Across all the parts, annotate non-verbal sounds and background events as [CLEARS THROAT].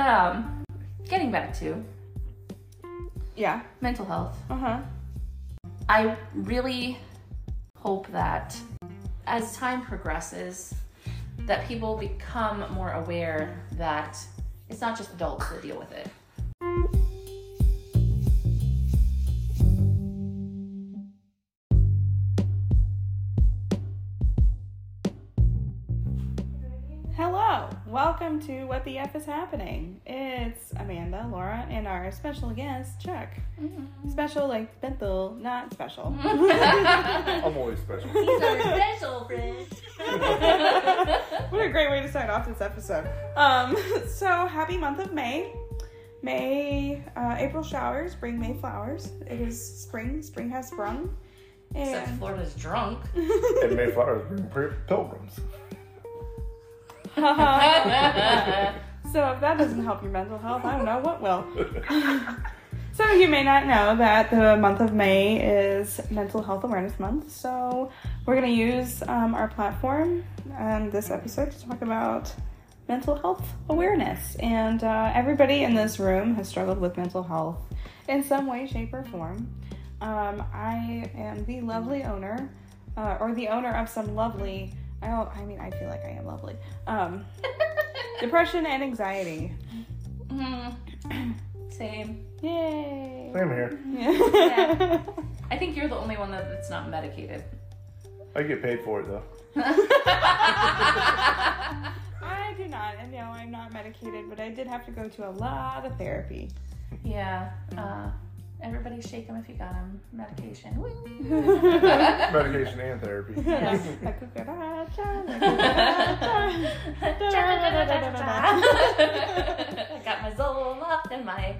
Um, getting back to Yeah. mental health. Uh huh. I really hope that as time progresses, that people become more aware that it's not just adults that deal with it. Welcome to What the F is Happening. It's Amanda, Laura, and our special guest, Chuck. Special like Bethel, not special. [LAUGHS] I'm always special. He's our special friend. what a great way to start off this episode. Um, so happy month of May. May, uh, April showers bring May flowers. It is spring. Spring has sprung. Except And Florida's drunk. [LAUGHS] And Mayflowers bring pilgrims. [LAUGHS] so if that doesn't help your mental health, I don't know what will. [LAUGHS] Of you may not know that the month of May is Mental Health Awareness Month. So we're going to use um, our platform and this episode to talk about mental health awareness. And uh, everybody in this room has struggled with mental health in some way, shape, or form. Um, I am the lovely owner, uh, or the owner of some lovely. I don't. I mean, I feel like I am lovely. Um, depression and anxiety. Mm, [CLEARS THROAT] Same. Yay! Same here. Yeah. I think you're the only one that- that's not medicated. I get paid for it though. [LAUGHS] I do not, and no, I'm not medicated, but I did have to go to a lot of therapy. Yeah. Uh, everybody shake them if you got them. Medication. [LAUGHS] Medication and therapy. Yes. [LAUGHS] La cucaracha, la cucaracha. I got my Zoloft and my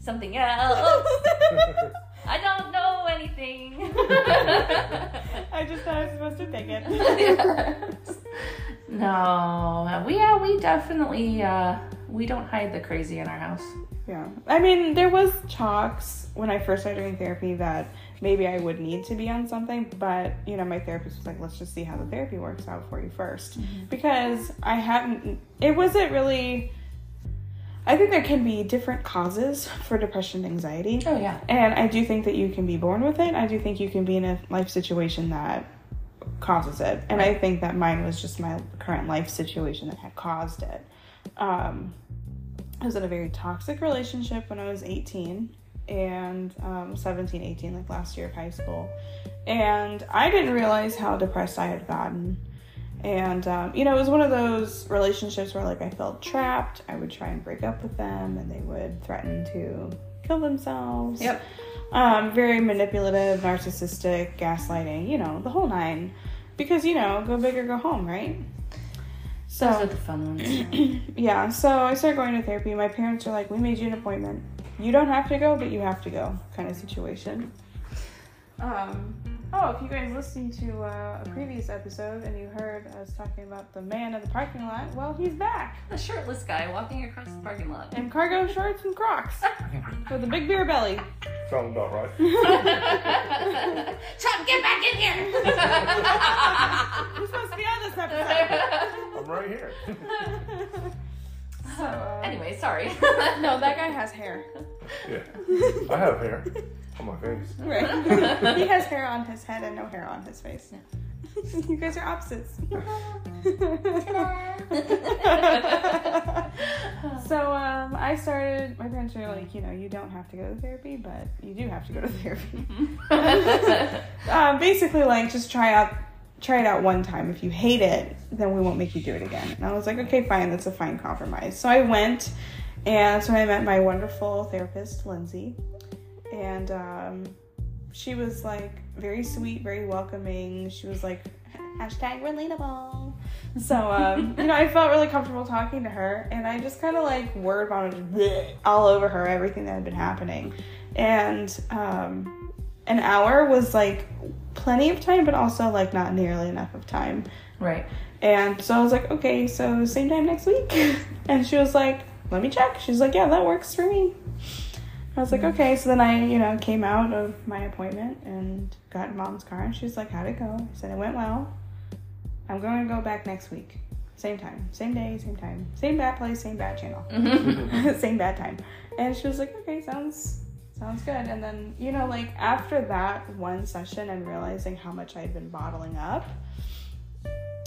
something else. [LAUGHS] I don't know anything. I just thought I was supposed to take it. no, we yeah, we definitely uh, we don't hide the crazy in our house. Yeah. I mean, there was talks when I first started doing therapy that maybe I would need to be on something, but you know, my therapist was like, let's just see how the therapy works out for you 1st Because I hadn't it wasn't really I think there can be different causes for depression and anxiety. Oh yeah. And I do think that you can be born with it. I do think you can be in a life situation that causes it. And I think that mine was just my current life situation that had caused it. Um, I was in a very toxic relationship when I was 18 and um, 17, 18, like last year of high school. And I didn't realize how depressed I had gotten. And, um, you know, it was one of those relationships where, like, I felt trapped. I would try and break up with them, and they would threaten to kill themselves. Yep. Um, very manipulative, narcissistic, gaslighting, you know, the whole nine. Because, you know, go big or go home, right? So, Those are the fun ones. [CLEARS THROAT] yeah, so I started going to therapy. My parents are like, we made you an appointment. You don't have to go, but you have to go, kind of situation. Um, oh, if you guys listened to uh, a previous episode and you heard us talking about the man in the parking lot, well, he's back A shirtless guy walking across the parking lot. in cargo shorts and Crocs [LAUGHS] with a big beer belly. Sounds about right. [LAUGHS] Chuck, get back in here! You're supposed to be on this episode. [LAUGHS] I'm right here. [LAUGHS] So, uh, anyway, sorry. [LAUGHS] no, that guy has hair. yeah. I have hair on my face. Right. [LAUGHS] he has hair on his head and no hair on his face. you guys are opposites. so um, I started. My parents were like, you know, you don't have to go to therapy, but you do have to go to therapy. um, basically, like just try out, try it out one time. If you hate it, then we won't make you do it again. And I was like, okay, fine, that's a fine compromise. So I went, and so I met my wonderful therapist, Lindsay, and um, she was like very sweet, very welcoming. She was like hashtag relatable. So um, [LAUGHS] you know, I felt really comfortable talking to her, and I just kind of like word vomited all over her everything that had been happening, and um, an hour was like plenty of time, but also like not nearly enough of time. right. And so I was like, okay, so same time next week. [LAUGHS] And she was like, let me check. She's like, yeah, that works for me. I was like, okay. So then I, you know, came out of my appointment and got in mom's car. And she's like, how'd it go? I said, it went well. I'm going to go back next week. Same time, same day, same time, same bad place, same bad channel, Mm-hmm. [LAUGHS] same bad time. And she was like, okay, sounds sounds good. And then you know, like after that one session and realizing how much I'd been bottling up,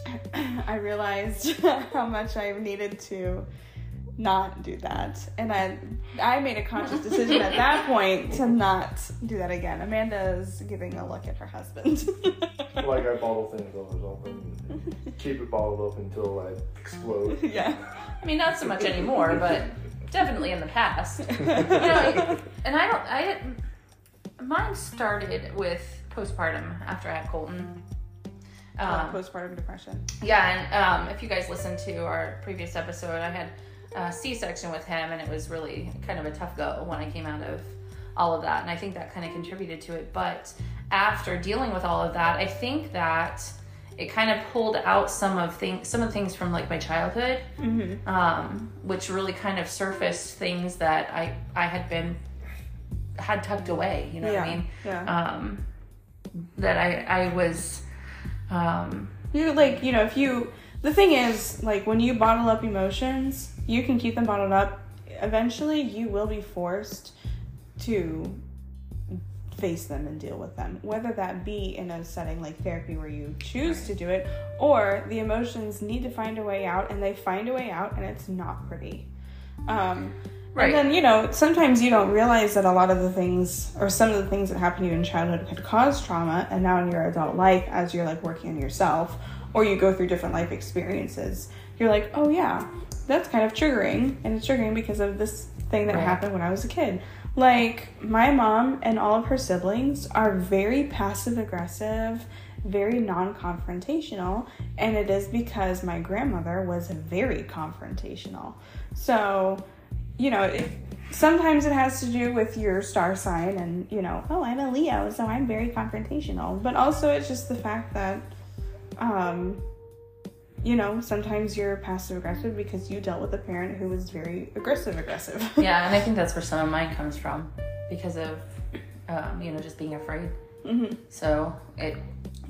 [CLEARS THROAT] I realized [LAUGHS] how much I needed to not do that. And I I made a conscious decision at that [LAUGHS] point to not do that again. Amanda's giving a look at her husband. [LAUGHS] like I bottle things up or something. Keep it bottled up until I explode. yeah. I mean, not so much anymore, but definitely in the past. You [LAUGHS] know, and I don't. I didn't. Mine started with postpartum after I had Colton. Um, postpartum depression. yeah, and um, if you guys listened to our previous episode, I had a C-section with him, and it was really kind of a tough go when I came out of all of that, and I think that kind of contributed to it. But after dealing with all of that, I think that it kind of pulled out some of things, some of the things from like my childhood, Mm-hmm. um, which really kind of surfaced things that I I had been had tucked away. You know yeah. what I mean? Yeah. Um, that I I was. Um, You like, you know, if you the thing is, like when you bottle up emotions, you can keep them bottled up. Eventually you will be forced to face them and deal with them. Whether that be in a setting like therapy where you choose to do it, or the emotions need to find a way out and they find a way out and it's not pretty. Um Right. And then, you know, sometimes you don't realize that a lot of the things or some of the things that happened to you in childhood could cause trauma and now in your adult life as you're like working on yourself or you go through different life experiences, you're like, "Oh yeah, that's kind of triggering." And it's triggering because of this thing that Right. happened when I was a kid. Like my mom and all of her siblings are very passive aggressive, very non-confrontational, and it is because my grandmother was very confrontational. So, you know, it, sometimes it has to do with your star sign and, you know, oh, I'm a Leo, so I'm very confrontational. But also it's just the fact that um you know, sometimes you're passive aggressive because you dealt with a parent who was very aggressive aggressive. [LAUGHS] yeah, and I think that's where some of mine comes from because of um, you know just being afraid. hmm So it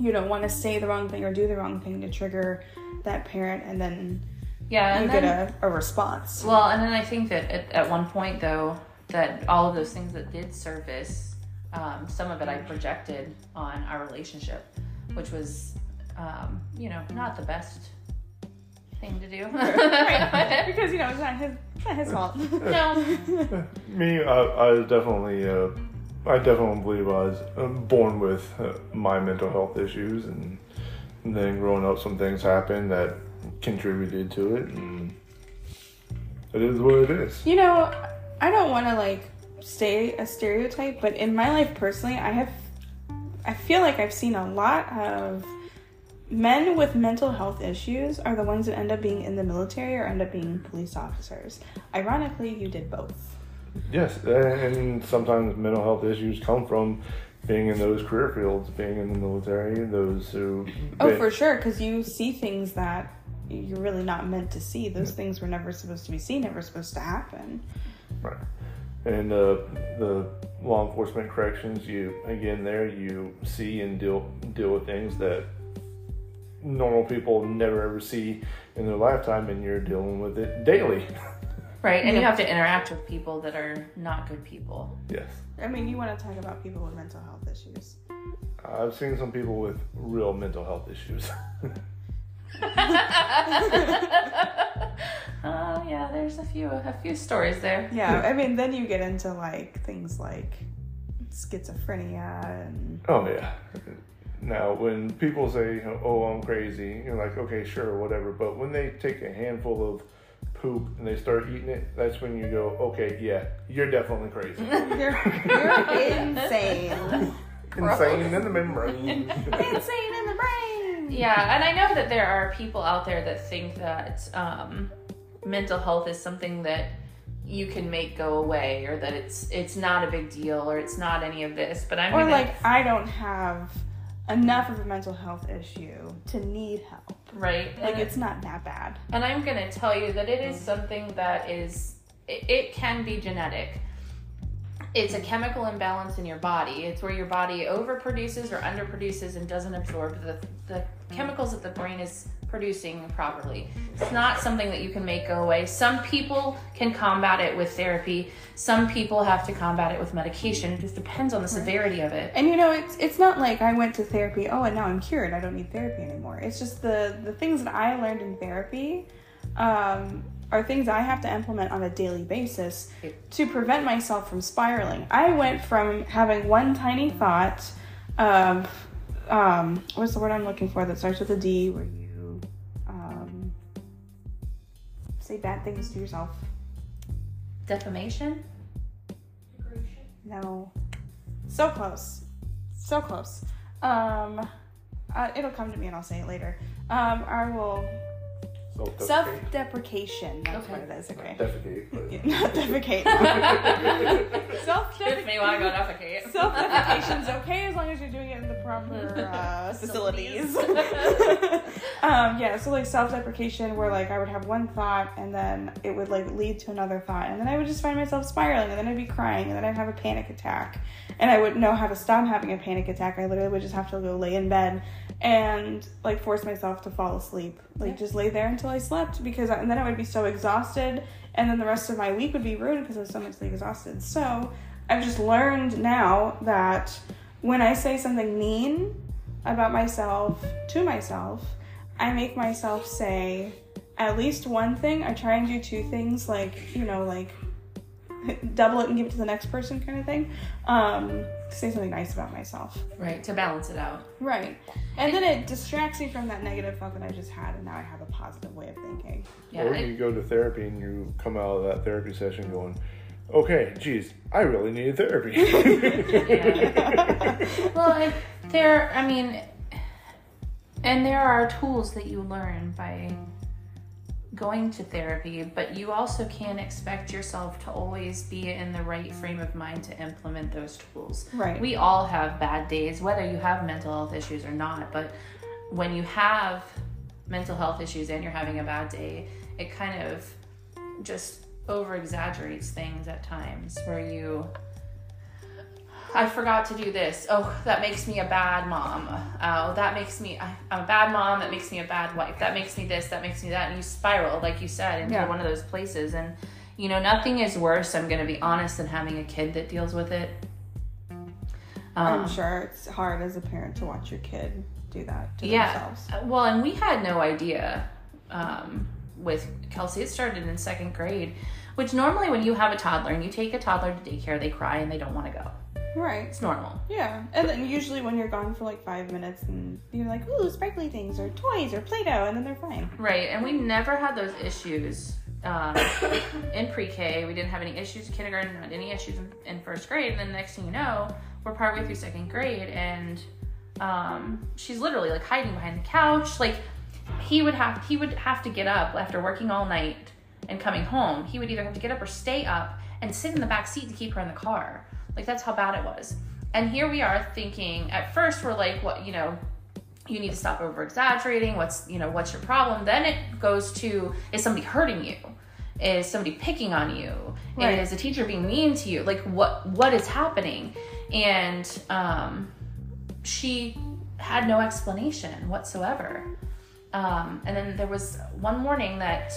You don't want to say the wrong thing or do the wrong thing to trigger that parent and then yeah, you and get a, a response. well, and then I think that at, at one point though that all of those things that did surface, um, some of it I projected on our relationship, which was um, you know not the best thing to do. right. [LAUGHS] because you know it's not his it's not his fault. [LAUGHS] no, Me, I, I definitely, uh, I definitely believe I was um, born with uh, my mental health issues, and, then growing up, some things happened that contributed to it, and it is what it is. You know, I don't want to like stay a stereotype, but in my life personally, I have, I feel like I've seen a lot of men with mental health issues are the ones that end up being in the military or end up being police officers. Ironically, you did both. Yes, and sometimes mental health issues come from being in those career fields, being in the military, those who. Oh, for sure, because you see things that you're really not meant to see. Those things were never supposed to be seen, never supposed to happen. Right. And uh, the law enforcement corrections, you again there you see and deal deal with things that normal people never ever see in their lifetime, and you're dealing with it daily. [LAUGHS] right, and you have to interact with people that are not good people. yes, I mean, you want to talk about people with mental health issues. I've seen some people with real mental health issues. [LAUGHS] [LAUGHS] Oh yeah, there's a few a few stories there. Yeah, I mean, then you get into like things like schizophrenia and oh yeah. Now, when people say, "Oh, I'm crazy," you're like, "Okay, sure, whatever." But when they take a handful of poop and they start eating it, that's when you go, "Okay, yeah, you're definitely crazy." [LAUGHS] you're, you're insane. [LAUGHS] Insane in the membrane. [LAUGHS] insane in the brain. Yeah, and I know that there are people out there that think that um, mental health is something that you can make go away, or that it's it's not a big deal, or it's not any of this. But I'm Or gonna, like, I don't have enough of a mental health issue to need help. right, Like, and, it's not that bad. and I'm gonna tell you that it is mm. something that is it, it can be genetic. It's a chemical imbalance in your body. It's where your body overproduces or underproduces and doesn't absorb the, the mm. chemicals that the brain is producing properly. It's not something that you can make go away. Some people can combat it with therapy. Some people have to combat it with medication. It just depends on the severity of it. And you know, it's it's not like I went to therapy. Oh, and now I'm cured. I don't need therapy anymore. It's just the the things that I learned in therapy um, are things I have to implement on a daily basis to prevent myself from spiraling. I went from having one tiny thought of um, what's the word I'm looking for that starts with a D, where you say bad things to yourself. Defamation? No. So close. So close. Um, uh, it'll come to me and I'll say it later. Um, I will. Self-defecate. Self deprecation. That's Okay. what it is. Okay. Defecate, [LAUGHS] Not defecate. [LAUGHS] Self If me want to go defecate. Self defecation is okay as long as you're doing it in the proper uh, [LAUGHS] facilities. um, yeah, so like self deprecation, where like I would have one thought and then it would like lead to another thought, and then I would just find myself spiraling, and then I'd be crying, and then I'd have a panic attack, and I wouldn't know how to stop having a panic attack. I literally would just have to go lay in bed and like force myself to fall asleep, like Yeah. just lay there until I slept, because I, and then I would be so exhausted, and then the rest of my week would be ruined because I was so mentally exhausted. So I've just learned now that when I say something mean about myself to myself, I make myself say at least one thing. I try and do two things, like, you know, like [LAUGHS] double it and give it to the next person kind of thing. Um, say something nice about myself. Right, to balance it out. Right. And then it distracts me from that negative thought that I just had, and now I have a positive way of thinking. Yeah. or I- you go to therapy and you come out of that therapy session going, okay, geez, I really need therapy. [LAUGHS] well, and there, I mean, and there are tools that you learn by going to therapy, but you also can't expect yourself to always be in the right frame of mind to implement those tools. Right. We all have bad days, whether you have mental health issues or not, but when you have mental health issues and you're having a bad day, it kind of just over exaggerates things at times where you I forgot to do this. Oh, that makes me a bad mom. Oh, that makes me I, I'm a bad mom. That makes me a bad wife. That makes me this. That makes me that. And you spiral, like you said, into Yeah. one of those places. And you know, nothing is worse. I'm going to be honest than having a kid that deals with it. Um, I'm sure it's hard as a parent to watch your kid do that to yeah. themselves. Well, and we had no idea um, with Kelsey. It started in second grade, which normally when you have a toddler and you take a toddler to daycare, they cry and they don't want to go. Right. It's normal. Yeah, and then usually when you're gone for like five minutes and you're like, ooh, sparkly things or toys or Play-Doh, and then they're fine. Right, and we never had those issues um, in pre-K. We didn't have any issues in kindergarten, not any issues in, in first grade. And then next thing you know, we're partway through second grade, and um, she's literally like hiding behind the couch. Like he would have he would have to get up after working all night and coming home. He would either have to get up or stay up and sit in the back seat to keep her in the car. Like that's how bad it was. And here we are thinking. At first, we're like, what you know you need to stop over exaggerating what's you know what's your problem then it goes to is somebody hurting you is somebody picking on you Right. is a teacher being mean to you like what what is happening and um she had no explanation whatsoever um and then there was one morning that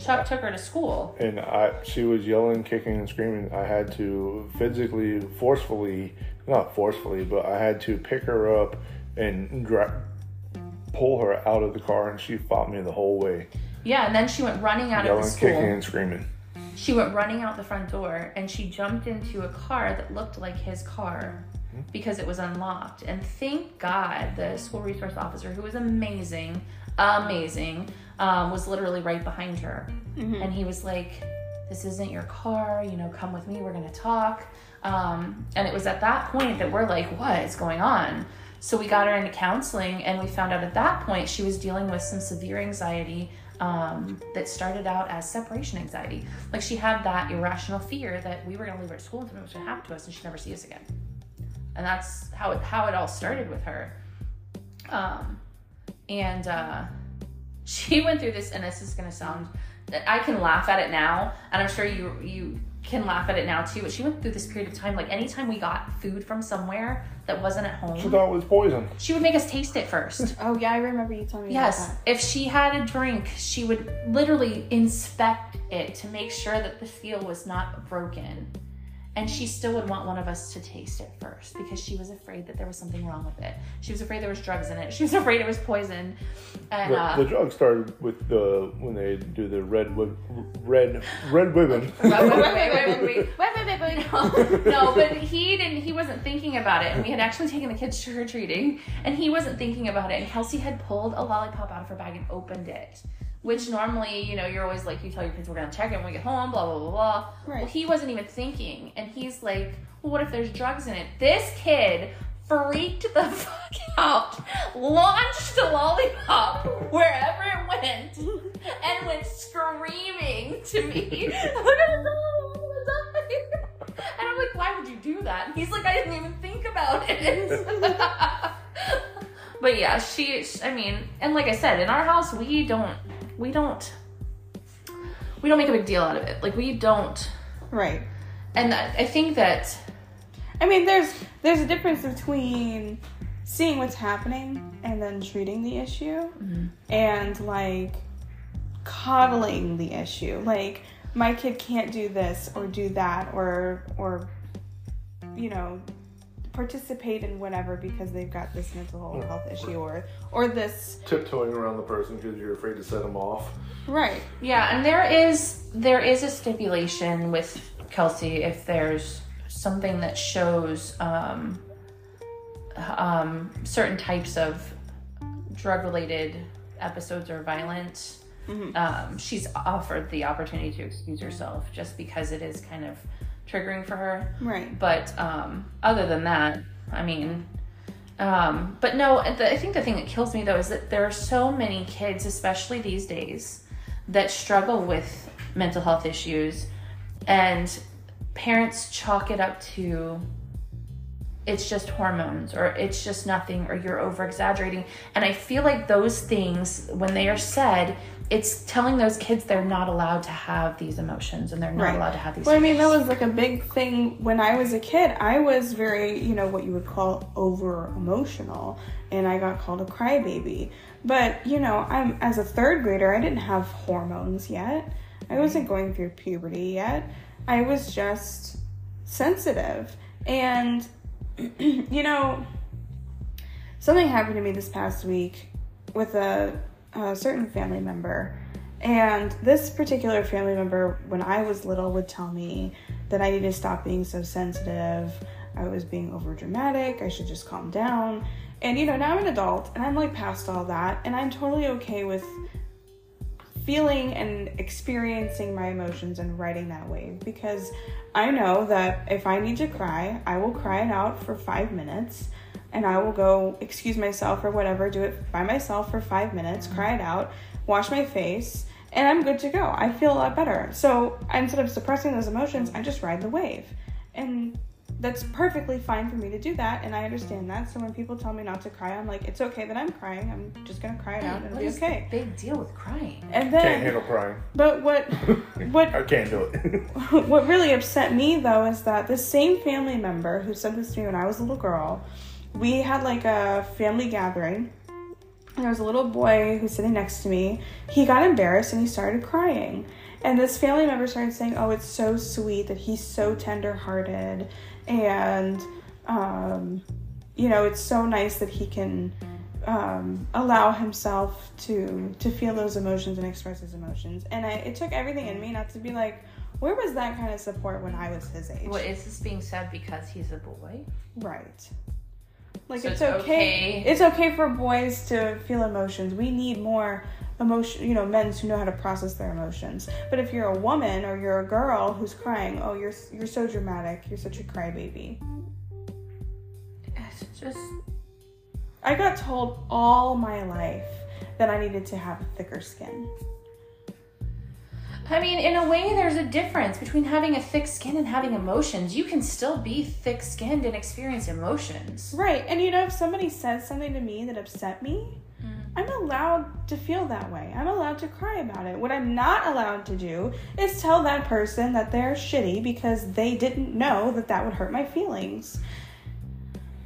chuck took her to school and I, she was yelling, kicking, and screaming. I had to physically, forcefully, not forcefully, but I had to pick her up and dra- pull her out of the car, and she fought me the whole way, yeah and then she went running out of yelling, the school kicking, and screaming. She went running out the front door and she jumped into a car that looked like his car hmm? because it was unlocked. And thank God the school resource officer, who was amazing, amazing, um, was literally right behind her. And he was like, This isn't your car, you know, come with me, we're gonna talk. Um, and it was at that point that we're like, What is going on? So we got her into counseling, and we found out at that point she was dealing with some severe anxiety um, that started out as separation anxiety. Like she had that irrational fear that we were going to leave her at school and something was going to happen to us, and she'd never see us again. And that's how it how it all started with her. Um, and uh, she went through this, and this is going to sound I can laugh at it now, and I'm sure you you can laugh at it now too. But she went through this period of time. Like anytime we got food from somewhere that wasn't at home, She thought it was poison. she would make us taste it first. [LAUGHS] Oh yeah, I remember you telling me Yes, about if she had a drink, she would literally inspect it to make sure that the seal was not broken. And she still would want one of us to taste it first because she was afraid that there was something wrong with it. She was afraid there was drugs in it. She was afraid it was poison. And, the, uh, the started with the when they do the red red red, red women. no, but he didn't. He wasn't thinking about it. And we had actually taken the kids trick or treating, and he wasn't thinking about it. And Kelsey had pulled a lollipop out of her bag and opened it which normally, you know, you're always like, you tell your kids we're gonna check it when we get home, blah blah blah blah. Right. Well, he wasn't even thinking, and he's like, well, what if there's drugs in it? This kid freaked the [LAUGHS] fuck out, launched a lollipop [LAUGHS] wherever it went, [LAUGHS] and went screaming to me. I'm gonna die, I'm gonna die. And I'm like, why would you do that? And he's like, I didn't even think about it. but yeah, she, I mean, and like I said, in our house, we don't, we don't, we don't make a big deal out of it. Like we don't. Right. and I think that I mean, there's there's a difference between seeing what's happening and then treating the issue, mm-hmm. and like coddling the issue. Like my kid can't do this or do that or or you know participate in whatever because they've got this mental health issue or or this Tiptoeing around the person because you're afraid to set them off. right Yeah, and there is there is a stipulation with Kelsey if there's something that shows um, um, certain types of drug related episodes or violent. Um, she's offered the opportunity to excuse herself just because it is kind of triggering for her. right But um, other than that, I mean, um, but no, the, I think the thing that kills me though is that there are so many kids, especially these days, that struggle with mental health issues, and parents chalk it up to it's just hormones or it's just nothing or you're over exaggerating. And I feel like those things, when they are said, it's telling those kids they're not allowed to have these emotions and they're not Right. allowed to have these Well, I mean, that was like a big thing when I was a kid. I was very, you know, what you would call over emotional, and I got called a crybaby. But, you know, I'm as a third grader, I didn't have hormones yet. I wasn't going through puberty yet. I was just sensitive. And, [CLEARS THROAT] you know, something happened to me this past week with a, a certain family member. And this particular family member, when I was little, would tell me that I need to stop being so sensitive. I was being over dramatic. I should just calm down. And you know, now I'm an adult and I'm like past all that. And I'm totally okay with feeling and experiencing my emotions and riding that wave because I know that if I need to cry, I will cry it out for five minutes and I will go excuse myself or whatever, do it by myself for five minutes, mm-hmm. cry it out, wash my face, and I'm good to go. I feel a lot better. So instead of suppressing those emotions, I just ride the wave. And that's perfectly fine for me to do that, and I understand that. So when people tell me not to cry, I'm like, it's okay that I'm crying. I'm just gonna cry it out and it'll be okay. the big deal with crying? And then Can't handle crying. but what [LAUGHS] what I can't do it. [LAUGHS] what really upset me though is that the same family member who said this to me when I was a little girl, we had like a family gathering. And there was a little boy who's sitting next to me. He got embarrassed and he started crying. And this family member started saying, "Oh, it's so sweet that he's so tender-hearted, and um, you know, it's so nice that he can um, allow himself to to feel those emotions and express his emotions." And I, it took everything in me not to be like, "Where was that kind of support when I was his age?" What is this being said because he's a boy? Right. Like So it's, it's okay. okay- It's okay for boys to feel emotions. We need more emotion, you know, men who know how to process their emotions. But if you're a woman or you're a girl who's crying, oh, you're you're so dramatic. You're such a crybaby. It's just I got told all my life that I needed to have thicker skin. I mean, in a way, there's a difference between having a thick skin and having emotions. You can still be thick skinned and experience emotions. Right. And you know, if somebody says something to me that upset me, I'm allowed to feel that way. I'm allowed to cry about it. What I'm not allowed to do is tell that person that they're shitty because they didn't know that that would hurt my feelings.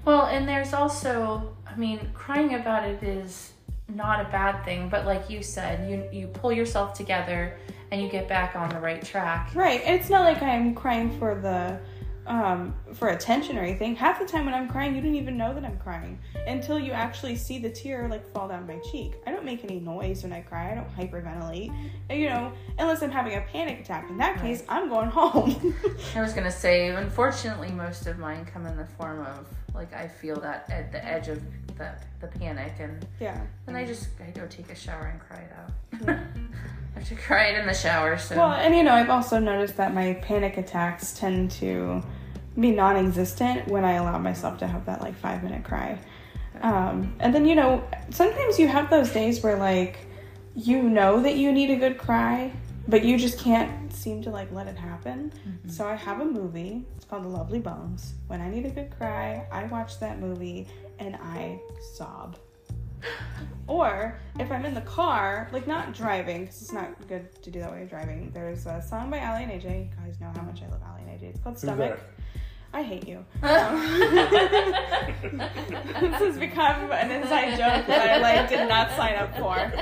Well, and there's also, I mean, crying about it is not a bad thing, but like you said, you you pull yourself together and you get back on the right track. Right. It's not like I'm crying for the um, for attention or anything. Half the time when I'm crying, you don't even know that I'm crying until you actually see the tear like fall down my cheek. I don't make any noise when I cry. I don't hyperventilate. You know, unless I'm having a panic attack. In that case, I'm going home. [LAUGHS] I was gonna say, unfortunately, most of mine come in the form of like I feel that at the edge of the the panic, and yeah. then I just I go take a shower and cry it out. [LAUGHS] I have to cry it in the shower. So Well, and you know, I've also noticed that my panic attacks tend to be non-existent when I allow myself to have that like five minute cry. Um, and then you know, sometimes you have those days where like you know that you need a good cry, but you just can't seem to like let it happen. So I have a movie. It's called The Lovely Bones. When I need a good cry, I watch that movie and I sob. Or if I'm in the car, like not driving, because it's not good to do that while you're driving. There's a song by Aly and AJ. You guys know how much I love Aly and AJ. It's called Stomach. I hate you. [LAUGHS] Um, [LAUGHS] this has become an inside joke that I like did not sign up for.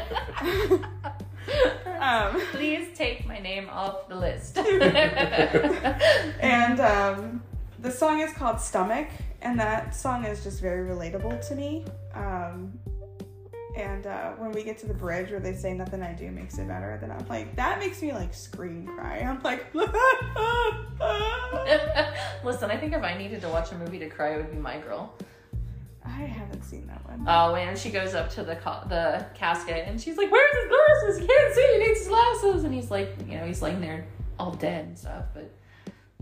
[LAUGHS] um, please take my name off the list. and um, the song is called Stomach, and that song is just very relatable to me. And uh, when we get to the bridge where they say nothing I do makes it better, then I'm like, that makes me like scream cry. I'm like, [LAUGHS] Listen, I think if I needed to watch a movie to cry, it would be My Girl. I haven't seen that one. Oh, and she goes up to the the casket and she's like, "Where's his glasses? He can't see. He needs his glasses." And he's like, you know, he's laying there all dead and stuff. But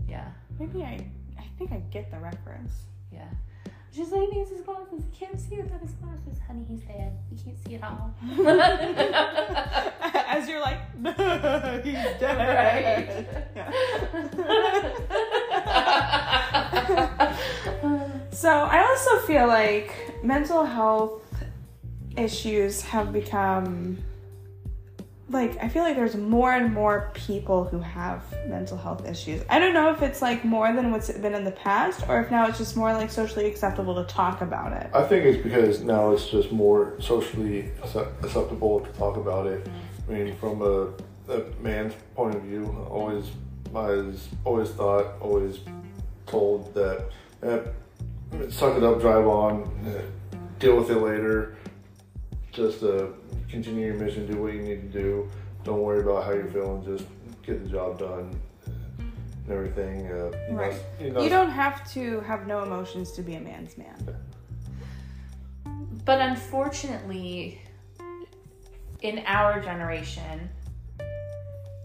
yeah, Maybe I, I think I get the reference. yeah. She's like, he needs his glasses. He can't see without his glasses. Honey, he's dead. He can't see at all. [LAUGHS] As you're like, [LAUGHS] he's dead. Right. So I also feel like mental health issues have become like I feel like there's more and more people who have mental health issues. I don't know if it's like more than what's been in the past or if now it's just more like socially acceptable to talk about it. I think it's because now it's just more socially acceptable to talk about it. I mean, from a, a man's point of view, always I was always thought, always told that eh, suck it up, drive on, eh, deal with it later. Just uh, continue your mission, do what you need to do. Don't worry about how you're feeling. Just get the job done and everything. Uh, you know, Right. you, know, You don't have to have no emotions to be a man's man. but unfortunately, in our generation,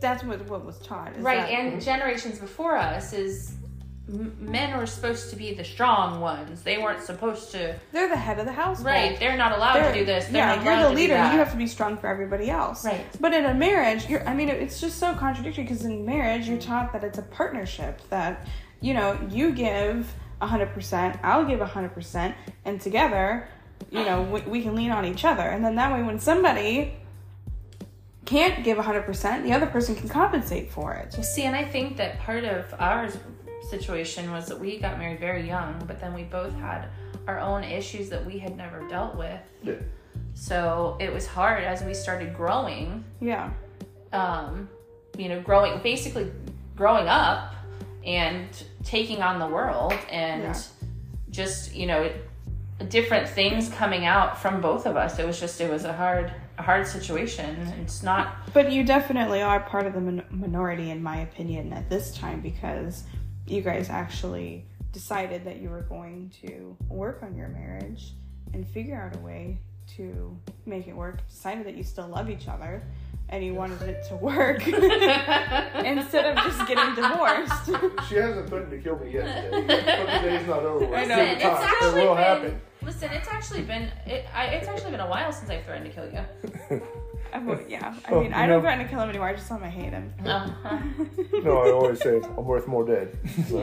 That's what what was taught. is right, that- and generations before us, is m- men were supposed to be the strong ones. They weren't supposed to. they're the head of the household. Right, they're not allowed They're- to do this. They're yeah, not you're the leader. You have to be strong for everybody else. Right. But in a marriage, you're. I mean, it's just so contradictory because in marriage, you're taught that it's a partnership. That you know, you give hundred percent, I'll give hundred percent, and together, you know, we, we can lean on each other. And then that way, when somebody can't give hundred percent, the other person can compensate for it. Well, see, and I think that part of our situation was that we got married very young, but then we both had our own issues that we had never dealt with. Yeah. So it was hard as we started growing, Yeah. um, you know, growing, basically growing up and taking on the world and Yeah. just, you know, different things coming out from both of us. It was just, it was a hard, a hard situation. It's not But you definitely are part of the min- minority, in my opinion, at this time because you guys actually decided that you were going to work on your marriage and figure out a way to make it work. Decided that you still love each other and you wanted it to work [LAUGHS] instead of just getting divorced. She hasn't threatened to kill me yet [LAUGHS] today. but the day's not over. with. I know. Give it It's time. actually it will been- happen. Listen, it's actually been it, I, it's actually been a while since I've threatened to kill you. [LAUGHS] I yeah. I Oh, mean, I don't know- threaten to kill him anymore. I just tell him I hate him. Uh-huh. [LAUGHS] No, I always say I'm worth more dead. So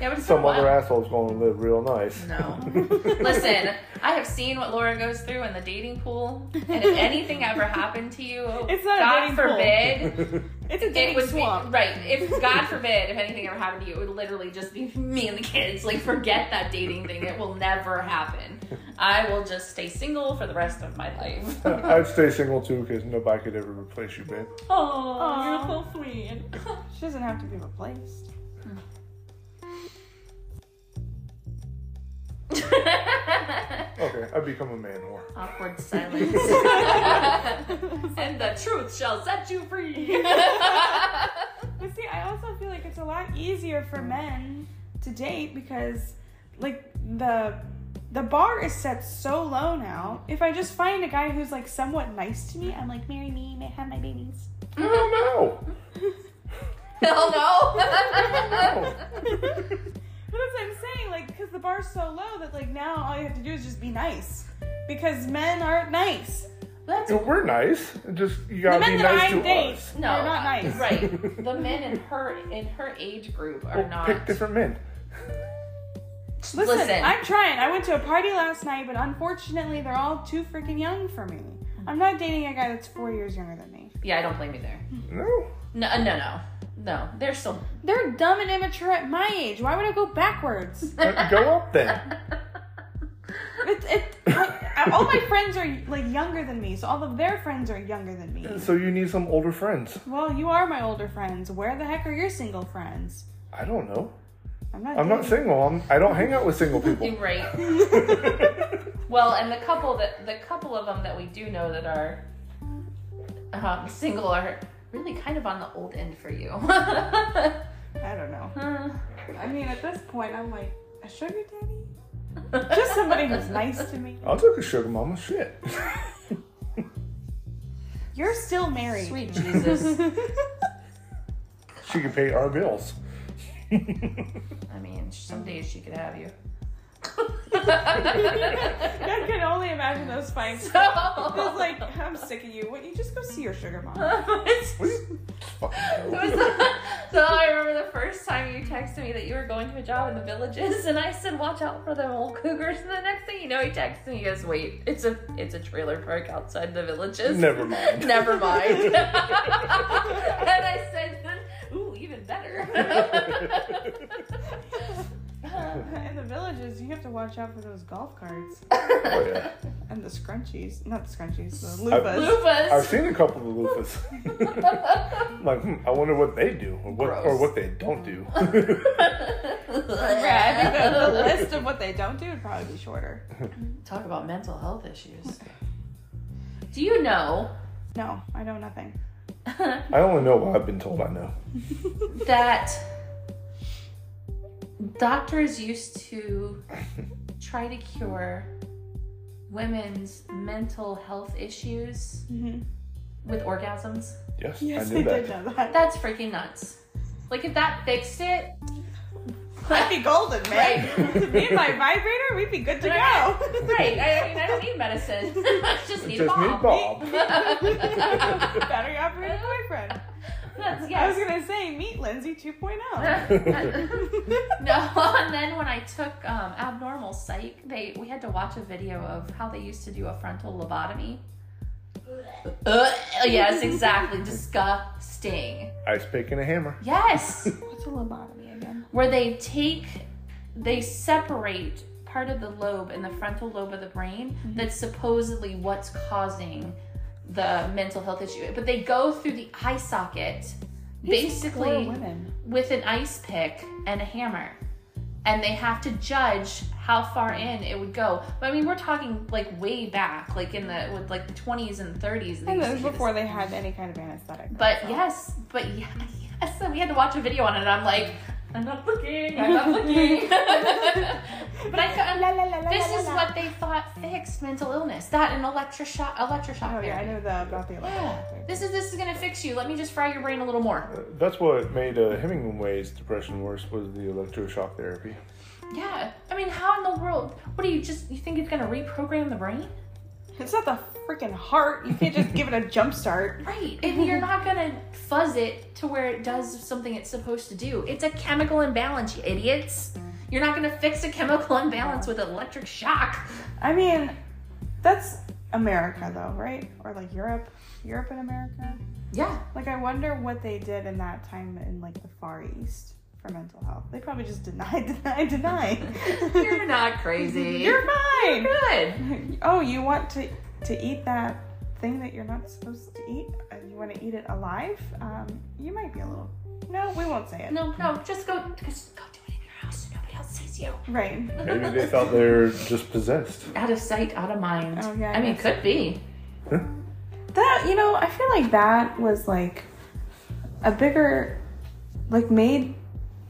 Yeah, but it's some other while. asshole's going to live real nice. No. [LAUGHS] Listen, I have seen what Laura goes through in the dating pool, and if anything ever happened to you, [LAUGHS] It's not a God dating pool. forbid, It's a it dating would swamp. be right. If God forbid, if anything ever happened to you, it would literally just be me and the kids. Like, forget that dating thing; it will never happen. I will just stay single for the rest of my life. [LAUGHS] I'd stay single too because nobody could ever replace you, babe. Oh, Aw. you're so sweet. [LAUGHS] She doesn't have to be replaced. Okay, I'd become a man whore. Awkward [LAUGHS] silence. and the truth shall set you free. But see, I also feel like it's a lot easier for men to date because, like, the the bar is set so low now. If I just find a guy who's like somewhat nice to me, I'm like, marry me, may have my babies. [LAUGHS] Hell no! Hell no. No! But that's what I'm saying, like, because the bar's so low that like now all you have to do is just be nice. Because men aren't nice. That's You know, We're nice. Just you The gotta men be that nice I to date us. no, are not nice. right. [LAUGHS] The men in her in her age group are Well, not. pick different men. Listen, Listen. I'm trying. I went to a party last night, but unfortunately, they're all too freaking young for me. I'm not dating a guy that's four years younger than me. Yeah, I don't blame you there. No. No, no, no, no. They're still. They're dumb and immature at my age. Why would I go backwards? [LAUGHS] Uh, Go up then. [LAUGHS] It, it, like, all my friends are like younger than me, so all of their friends are younger than me. So you need some older friends. Well, you are my older friends. Where the heck are your single friends? I don't know. I'm not. I'm not single. I'm, I don't hang out with single [LAUGHS] people. You're right. [LAUGHS] Well, and the couple that the couple of them that we do know that are um, single are really kind of on the old end for you. I don't know. [LAUGHS] Uh, I mean, at this point, I'm like a sugar daddy. Just somebody who's nice to me. I'll take a sugar mama. Shit. You're still married. Sweet Jesus. she can pay our bills. I mean, some days she could have you. [LAUGHS] I can only imagine those fights. So, [LAUGHS] It's like, I'm sick of you. What? You just go see your sugar mom. [LAUGHS] It's- What do you fucking It was the, uh, so I remember the first time you texted me that you were going to a job in the villages, and I said, "Watch out for them old cougars." And the next thing you know, he texts me, he goes, "Wait, it's a it's a trailer park outside the villages." Never mind. Never mind. and I said, "Ooh, even better." [LAUGHS] In the villages, you have to watch out for those golf carts [LAUGHS] Oh, yeah. and the scrunchies. Not the scrunchies, the I've- loofahs. I've seen a couple of loofahs. I'm [LAUGHS] like, hmm, I wonder what they do, or what, or what they don't do. Yeah, I think the, the list of what they don't do would probably be shorter. Talk about mental health issues. Do you know No, I know nothing. I only know what I've been told I know. [LAUGHS] that doctors used to [LAUGHS] try to cure women's mental health issues hmm with orgasms. Yes, Yes, I knew I that. did know that. That's freaking nuts. Like if that fixed it, I'd be golden, man. Right. [LAUGHS] Me and my vibrator, we'd be good to go. right? I, I mean, I don't need medicine. [LAUGHS] I just need Just a need bomb. Bob. [LAUGHS] Battery operated boyfriend. That's, I was gonna say, meet Lindsay oh. 2.0. no, and then when I took um, abnormal psych, they we had to watch a video of how they used to do a frontal lobotomy. Uh, yes, exactly. Disgusting. Ice pick and a hammer. Yes, What's a lobotomy again? Where they take, they separate part of the lobe in the frontal lobe of the brain mm-hmm. that's supposedly what's causing the mental health issue. But they go through the eye socket, basically with an ice pick and a hammer. And they have to judge how far in it would go. But I mean, we're talking like way back, like in the with like the 20s and 30s. And used this was before they had any kind of anesthetic. But so. yes, but yeah, [LAUGHS] yes. And we had to watch a video on it. And I'm like, I'm not looking. I'm not looking. [LAUGHS] but I, La, la, la, la, this la, is la. what they thought fixed mental illness. That and electroshock, electroshock Oh yeah, I know the, about the Yeah, electric. this is this is gonna fix you. Let me just fry your brain a little more. Uh, That's what made uh, Hemingway's depression worse was the electroshock therapy. Yeah, I mean, how in the world? What do you just you think it's gonna reprogram the brain? It's not the freaking heart. You can't just give it a jump start. [LAUGHS] Right. And you're not gonna fuzz it to where it does something it's supposed to do. It's a chemical imbalance, you idiots. You're not gonna fix a chemical [LAUGHS] imbalance with electric shock. I mean, that's America though, right? Or like Europe, Europe and America. Yeah. Like I wonder what they did in that time in like the Far East for mental health. They probably just deny, deny, deny. You're not [LAUGHS] crazy. You're fine. good. Oh, you want to to eat that thing that you're not supposed to eat? Uh, you want to eat it alive? Um, you might be a little. No, we won't say it. No, no, just go just go do it in your house so nobody else sees you. Right. Maybe they thought they were just possessed. Out of sight, out of mind. Oh, yeah, I mean, yes. could be. That you know, I feel like that was like a bigger, like made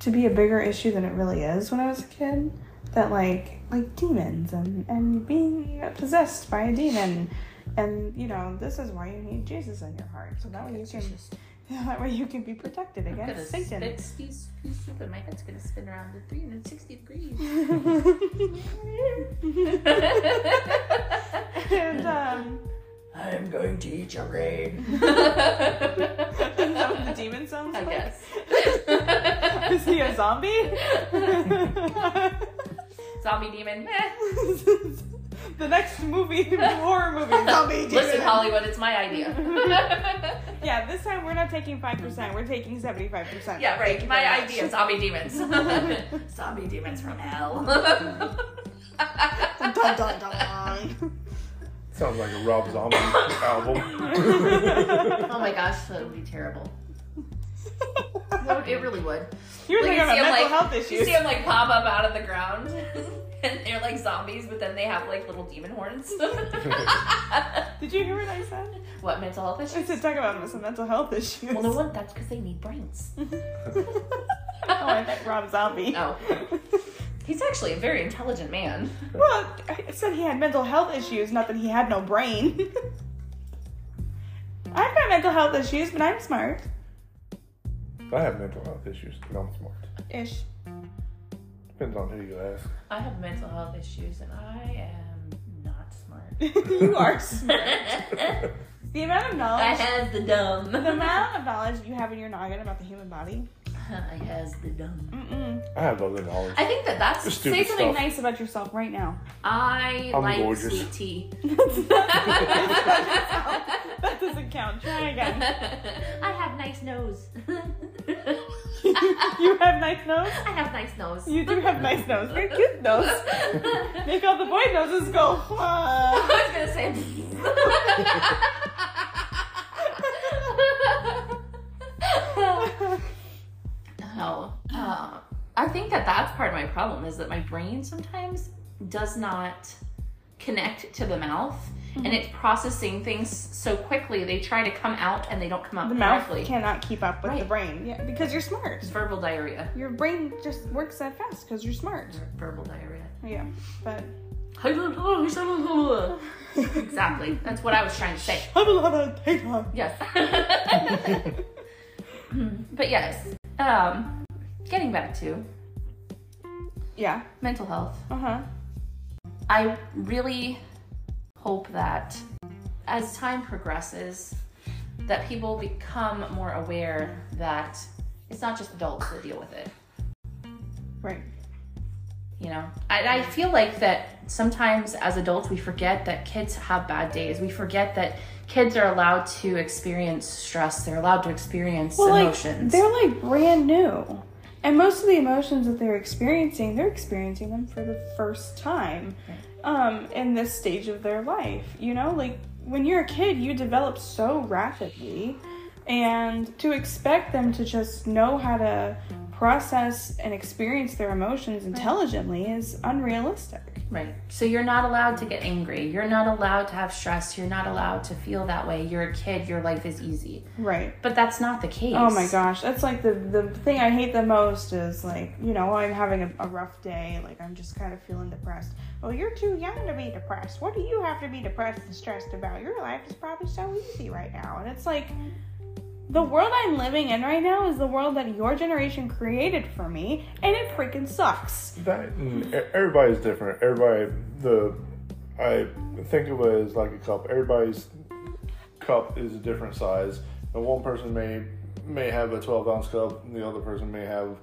to be a bigger issue than it really is when I was a kid. That like like demons and and being possessed by a demon, and you know this is why you need Jesus in your heart, so that way you can [LAUGHS] that way you can be protected I'm against Satan. spit these, these stupid. My head's gonna spin around at 360 degrees. [LAUGHS] and um, I'm going to eat your brain. [LAUGHS] is that what the demon sounds I like? guess. Is he a zombie? Zombie demon. [LAUGHS] The next movie, [LAUGHS] horror movie, zombie demon. Listen, Hollywood, it's my idea. [LAUGHS] Yeah, this time we're not taking five percent. We're taking seventy-five percent. yeah, right. My idea. Zombie demons. zombie demons from hell. Dun, dun, dun. Sounds like a Rob Zombie album. oh my gosh, that would be terrible. That would- It really would. You're Like, thinking you about see 'em, mental like- health You see them like pop up out of the ground, [LAUGHS] and they're like zombies, but then they have like little demon horns. [LAUGHS] [LAUGHS] Did you hear what I said? what mental health issues? I issues? said talk about some mental health issues. Well, no one. That's because they need brains. oh, I meant Rob Zombie. Oh. He's actually a very intelligent man. Well, I said he had mental health issues, not that he had no brain. I've got mental health issues, but I'm smart. I have mental health issues, and I'm smart. Ish. Depends on who you ask. I have mental health issues, and I am not smart. [LAUGHS] you are smart. [LAUGHS] The amount of knowledge. I knowledge, has the dumb. the amount of knowledge you have in your noggin about the human body. [LAUGHS] I has the dumb. Mm-mm. I have other knowledge. I think that that's. Just Say something stuff. nice about yourself right now. I I'm like gorgeous. sweet tea. [LAUGHS] that doesn't count. Try again. [LAUGHS] I have nice nose. you have nice nose. I have nice nose. You do have nice nose. Very cute nose. Make all the boy noses go. I was gonna say. No, uh, I think that that's part of my problem is that my brain sometimes does not connect to the mouth, and it's processing things so quickly. They try to come out and they don't come out the mouth cannot keep up with the brain. Yeah, because you're smart. It's verbal diarrhea. Your brain just works that fast because you're smart. Verbal diarrhea. Yeah, but [LAUGHS] exactly. That's what I was trying to say. [LAUGHS] have a lot of data. Yes. [LAUGHS] but yes. Um, getting back to Yeah. mental health. Uh huh. I really hope that as time progresses, that people become more aware that it's not just adults that deal with it. Right. You know, I, I feel like that sometimes as adults we forget that kids have bad days. We forget that kids are allowed to experience stress. They're allowed to experience Well, emotions. like they're like brand new, and most of the emotions that they're experiencing, they're experiencing them for the first time, um, in this stage of their life. You know, like when you're a kid, you develop so rapidly, and to expect them to just know how to process and experience their emotions intelligently is unrealistic. Right. So you're not allowed to get angry. You're not allowed to have stress. You're not allowed to feel that way. You're a kid. Your life is easy. Right. But that's not the case. Oh my gosh, that's like the the thing I hate the most is like you know I'm having a, a rough day, like I'm just kind of feeling depressed. Well, you're too young to be depressed. What do you have to be depressed and stressed about? Your life is probably so easy right now, and it's like, the world I'm living in right now is the world that your generation created for me, and it freaking sucks. That e- everybody's different. Everybody, the I think of it as like a cup. Everybody's cup is a different size, and one person may may have a 12 ounce cup, and the other person may have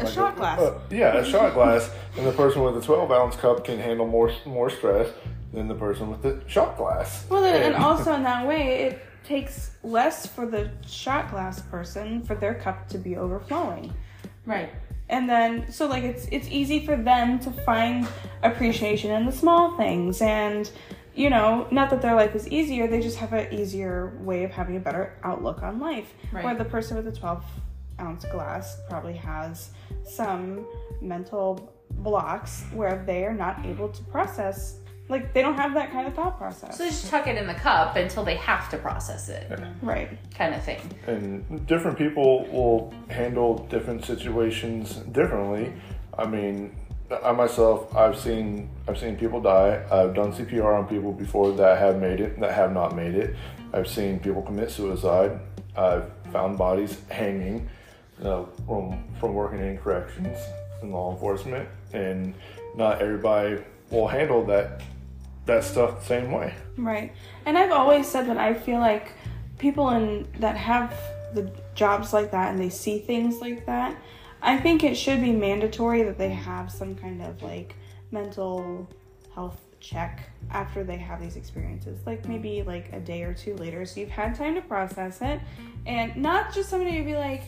A shot glass. uh, yeah, a shot glass, [LAUGHS] and the person with a 12 ounce cup can handle more more stress than the person with the shot glass. Well, then, and also in that way, it takes less for the shot glass person for their cup to be overflowing. Right. And then, so like it's it's easy for them to find appreciation in the small things, and you know, not that their life is easier, they just have an easier way of having a better outlook on life. Right. Where the person with the twelve ounce glass probably has some mental blocks where they are not able to process, like they don't have that kind of thought process. So they just tuck it in the cup until they have to process it, right. kind of thing. and different people will handle different situations differently. I mean, I myself, I've seen I've seen people die. I've done CPR on people before that have made it, that have not made it. I've seen people commit suicide. I've found bodies hanging you know, from from working in corrections and law enforcement, and not everybody will handle that that stuff the same way. Right. And I've always said that I feel like people in that have the jobs like that and they see things like that, I think it should be mandatory that they have some kind of like mental health check after they have these experiences. Like maybe like a day or two later so you've had time to process it and not just somebody to be like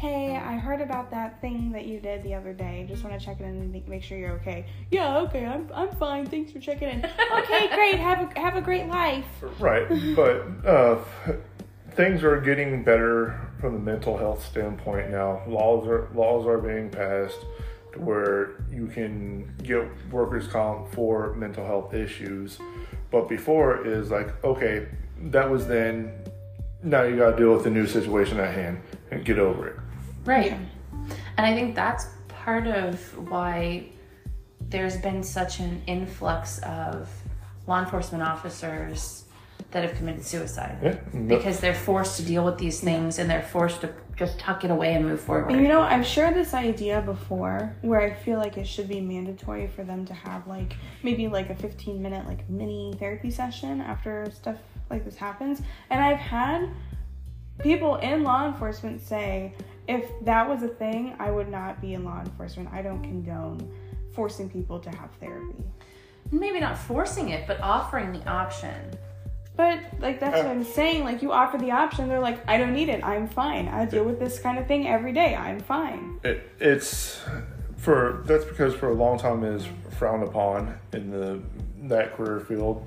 Hey, I heard about that thing that you did the other day. Just want to check it in and make- sure you're okay. Yeah, okay, I'm, I'm fine. Thanks for checking in. Okay, [LAUGHS] great. Have a have a great life. Right, but uh, things are getting better from the mental health standpoint now. Laws are laws are being passed to where you can get workers' comp for mental health issues. But before is like, okay, that was then. Now you got to deal with the new situation at hand and get over it. Right. And I think that's part of why there's been such an influx of law enforcement officers that have committed suicide. Yeah, Because they're forced to deal with these things and they're forced to just tuck it away and move forward. You know, I've shared this idea before where I feel like it should be mandatory for them to have like maybe like a 15 minute like mini therapy session after stuff like this happens. And I've had people in law enforcement say if that was a thing, I would not be in law enforcement. I don't condone forcing people to have therapy. Maybe not forcing it, but offering the option. But like that's uh. what I'm saying. Like you offer the option, they're like, I don't need it. I'm fine. I deal with this kind of thing every day. I'm fine. It, it's for that's because for a long time it is frowned upon in the that career field,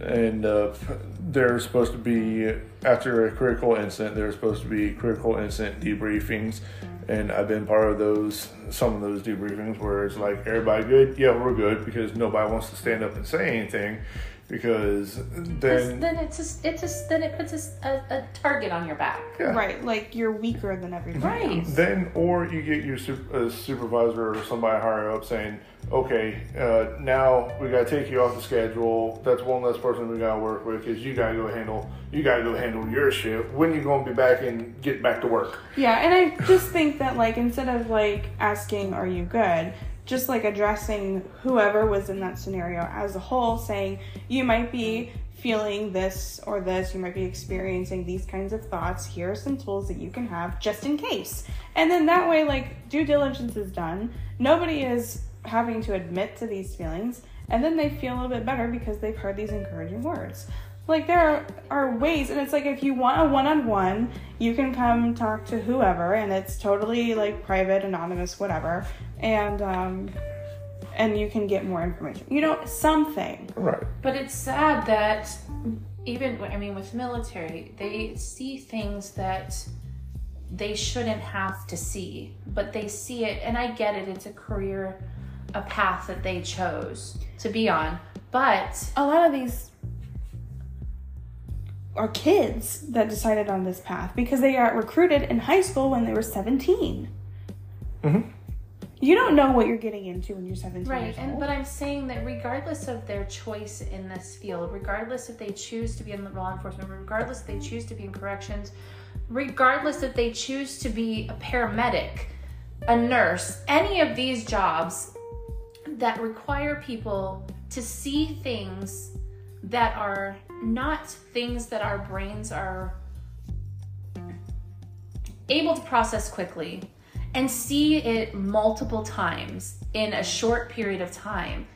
and uh, there's supposed to be after a critical incident there's supposed to be critical incident debriefings, and I've been part of those some of those debriefings where it's like everybody good, yeah we're good because nobody wants to stand up and say anything because then then it's just, it's just, then it puts a target on your back. yeah. Right. Like you're weaker than everybody. Right. Then, or you get your sup- uh, supervisor or somebody higher up saying, "Okay, uh, now we got to take you off the schedule. That's one less person we got to work with because you got to go handle you got to go handle your shit. When you going to be back and get back to work?" Yeah, and I just think that like instead of like asking are you good, just like addressing whoever was in that scenario as a whole, saying you might be feeling this or this, you might be experiencing these kinds of thoughts. Here are some tools that you can have just in case. And then that way like due diligence is done. Nobody is having to admit to these feelings and then they feel a little bit better because they've heard these encouraging words. Like there are, are ways and it's like if you want a one-on-one you can come talk to whoever and it's totally like private anonymous whatever and um and you can get more information. You know something. Right. But it's sad that even I mean with military, they see things that they shouldn't have to see, but they see it and I get it, it's a career a path that they chose to be on. But a lot of these are kids that decided on this path because they got recruited in high school when they were 17 Mhm. you don't know what you're getting into when you're 17 Right, years and but I'm saying that regardless of their choice in this field, regardless if they choose to be in law enforcement, regardless if they choose to be in corrections, regardless if they choose to be a paramedic, a nurse, any of these jobs that require people to see things that are not things that our brains are able to process quickly and see it multiple times in a short period of time.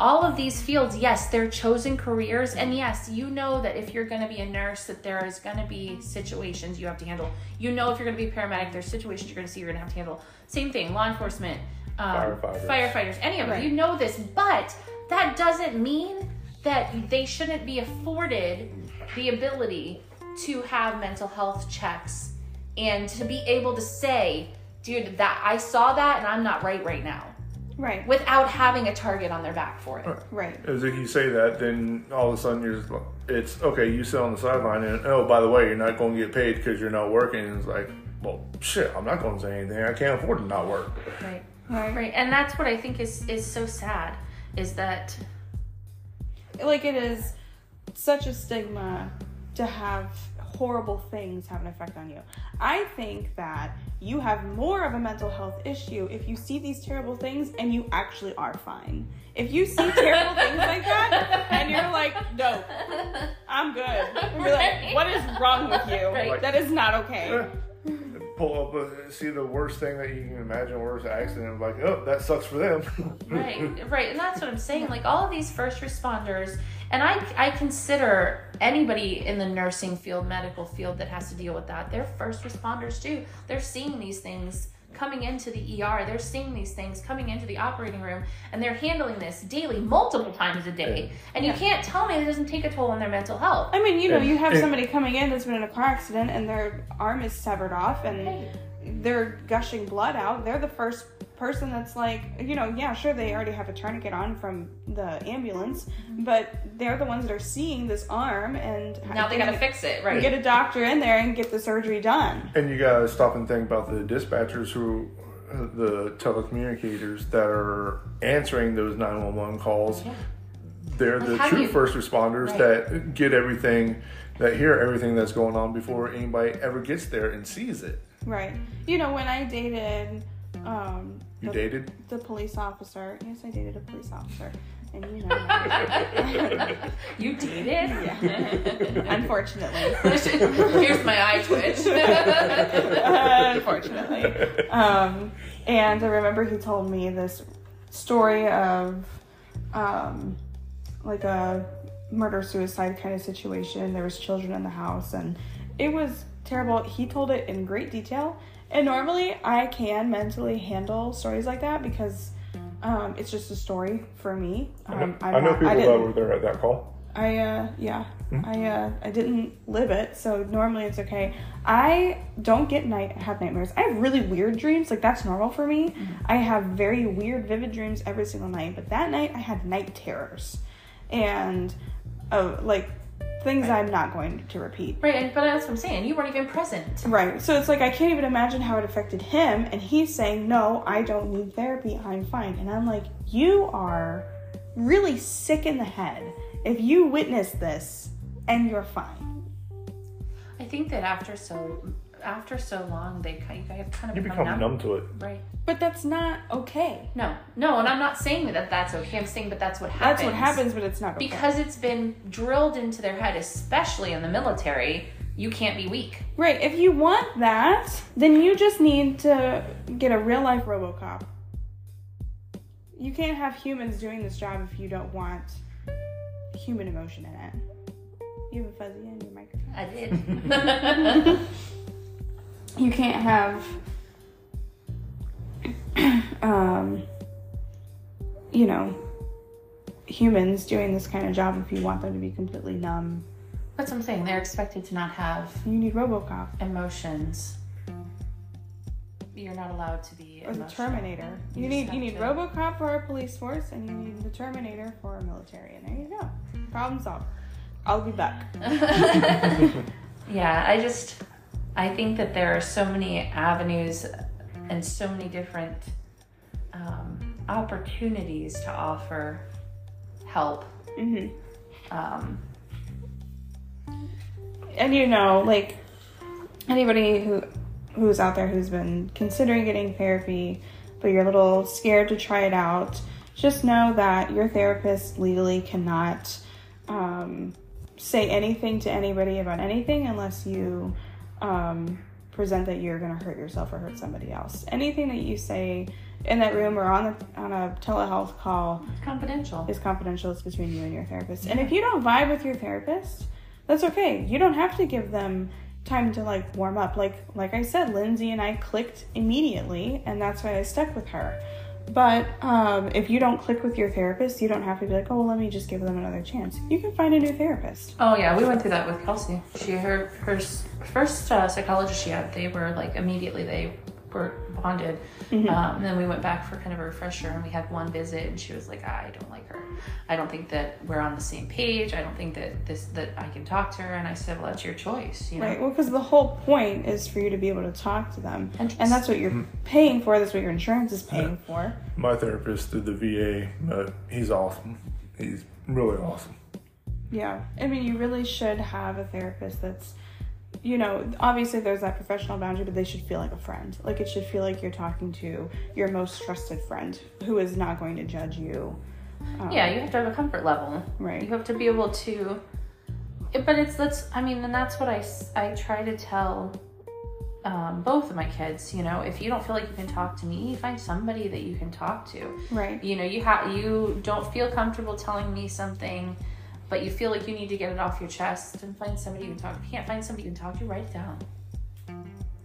All of these fields, yes, they're chosen careers, and yes, you know that if you're going to be a nurse, that there is going to be situations you have to handle. You know, if you're going to be a paramedic, there's situations you're going to see you're going to have to handle. Same thing, law enforcement, um, Firefighters. firefighters, any of them. Right. You know this, but that doesn't mean that they shouldn't be afforded the ability to have mental health checks and to be able to say, dude, that I saw that and I'm not right right now Right. without having a target on their back for it. Right. As if you say that, then all of a sudden you're it's okay. You sit on the sideline, and oh, by the way, you're not going to get paid because you're not working. And it's like, well, shit, I'm not going to say anything. I can't afford to not work. Right. Right. Right. And that's what I think is is so sad is that Like it is such a stigma to have horrible things have an effect on you. I think that you have more of a mental health issue if you see these terrible things and you actually are fine. If you see terrible things like that and you're like, no, I'm good. And be like, [LAUGHS] what is wrong with you? Right. That is not okay. Pull up, see the worst thing that you can imagine, worst accident. Like, oh, that sucks for them. [LAUGHS] right right and that's what i'm saying like all of these first responders and i i consider anybody in the nursing field medical field that has to deal with that they're first responders too they're seeing these things coming into the er they're seeing these things coming into the operating room and they're handling this daily multiple times a day and you Yeah. can't tell me it doesn't take a toll on their mental health I mean, you know, you have somebody coming in that's been in a car accident and their arm is severed off and they're gushing blood out. They're the first person that's like, you know, yeah, sure, they already have a tourniquet on from the ambulance, but they're the ones that are seeing this arm and now they gotta fix it right get a doctor in there and get the surgery done. And you gotta stop and think about the dispatchers who, the telecommunicators that are answering those 911 calls. They're the Like, how true you- first responders Right. that get everything, that hear everything that's going on before anybody ever gets there and sees it. Right. You know, when I dated um, You the, dated? the police officer, yes, I dated a police officer. And you know, [LAUGHS] you dated yeah. [LAUGHS] unfortunately. [LAUGHS] here's my eye twitch unfortunately. Um, and I remember he told me this story of um, like a murder suicide kind of situation. There was children in the house, and it was terrible. He told it in great detail. And normally, I can mentally handle stories like that because um, it's just a story for me. I know, Um, I know not- people that didn't- were there at that call. I uh yeah. Hmm? I uh I didn't live it, so normally it's okay. I don't get night have nightmares. I have really weird dreams, like that's normal for me. Hmm. I have very weird vivid dreams every single night, but that night I had night terrors. And oh like things I'm not going to repeat. right and, but that's what i'm saying you weren't even present Right. So it's like I can't even imagine how it affected him and he's saying, "No, I don't need therapy. I'm fine." And I'm like, "You are really sick in the head if you witness this and you're fine." I think that after so after so long, they kind you guys kind of You become, become numb to it. right? But that's not okay. No, no, and I'm not saying that that's okay. I'm saying, but that's what happens. That's what happens, but it's not okay. because it's been drilled into their head, especially in the military. You can't be weak. right, if you want that, then you just need to get a real life RoboCop. You can't have humans doing this job if you don't want human emotion in it. You have a fuzzy in your microphone. I did. [LAUGHS] you can't have [CLEARS THROAT] um you know humans doing this kind of job if you want them to be completely numb That's what I'm saying. They're expected to not have you need robocop emotions. You're not allowed to be. or the terminator you, You need you need to- robocop for a police force and you need the terminator for a military and there you go problem solved i'll be back [LAUGHS] [LAUGHS] yeah, I just I think that there are so many avenues and so many different um, opportunities to offer help. hmm Um, and you know like anybody who who's out there who's been considering getting therapy, but you're a little scared to try it out, just know that your therapist legally cannot um, say anything to anybody about anything unless you um, present that you're going to hurt yourself or hurt somebody else. Anything that you say in that room or on a, on a telehealth call It's confidential. is confidential. It's between you and your therapist. And if you don't vibe with your therapist, that's okay. You don't have to give them time to like warm up. Like like I said, Lindsay and I clicked immediately, and that's why I stuck with her. But um, if you don't click with your therapist, you don't have to be like, oh, well, let me just give them another chance. You can find a new therapist. Oh yeah, we went through that with Kelsey. She her her first uh, psychologist she had, they were like immediately they were bonded. Um, and then we went back for kind of a refresher, and we had one visit, and she was like, I don't like her. I don't think that we're on the same page. I don't think that this that I can talk to her. And I said, well, that's your choice, you know. Right. Well, because the whole point is for you to be able to talk to them, And and that's what you're paying for. That's what your insurance is paying for. My therapist through the VA, uh, he's awesome. He's really awesome. Yeah. I mean, you really should have a therapist that's, you know, obviously there's that professional boundary, but they should feel like a friend. Like it should feel like you're talking to your most trusted friend who is not going to judge you. Um, Yeah, you have to have a comfort level. Right. You have to be able to. But it's that's. I mean, and that's what I I try to tell um, both of my kids. You know, if you don't feel like you can talk to me, find somebody that you can talk to. Right. You know, you have you don't feel comfortable telling me something, but you feel like you need to get it off your chest, and find somebody you can talk. If you can't find somebody you can talk to, write it down.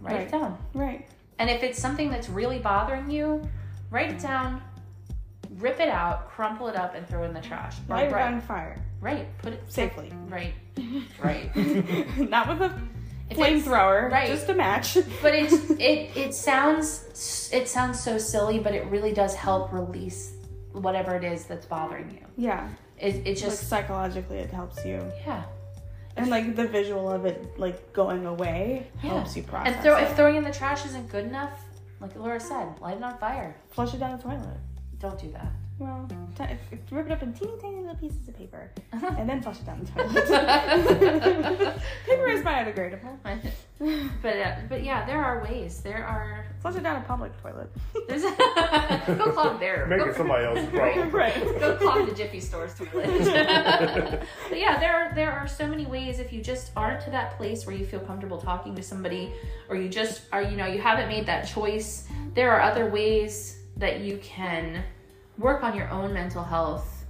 Write Right. it down. Right. And if it's something that's really bothering you, write it down, rip it out, crumple it up, and throw it in the trash. Light it right, on fire right, put it safely. right, [LAUGHS] right. [LAUGHS] not with a flamethrower. right. Just a match. [LAUGHS] But it it it sounds it sounds so silly, but it really does help release whatever it is that's bothering you. yeah. It it Like just psychologically, it helps you, yeah. and like the visual of it, like going away, Yeah. helps you process. And throw if throwing in the trash isn't good enough, like Laura said, light it on fire. Flush it down the toilet. Don't do that. Well, t- if- if- rip it up in teeny tiny little pieces of paper, [LAUGHS] and then flush it down the [LAUGHS] toilet. [LAUGHS] paper is biodegradable. but uh, but yeah, there are ways. There are Flush it down a public toilet. there's go clog there. Make Go- it somebody else's problem. right. Go clog the Jiffy Store's toilet. but yeah, there are there are so many ways if you just aren't to that place where you feel comfortable talking to somebody, or you just are you know you haven't made that choice. There are other ways that you can work on your own mental health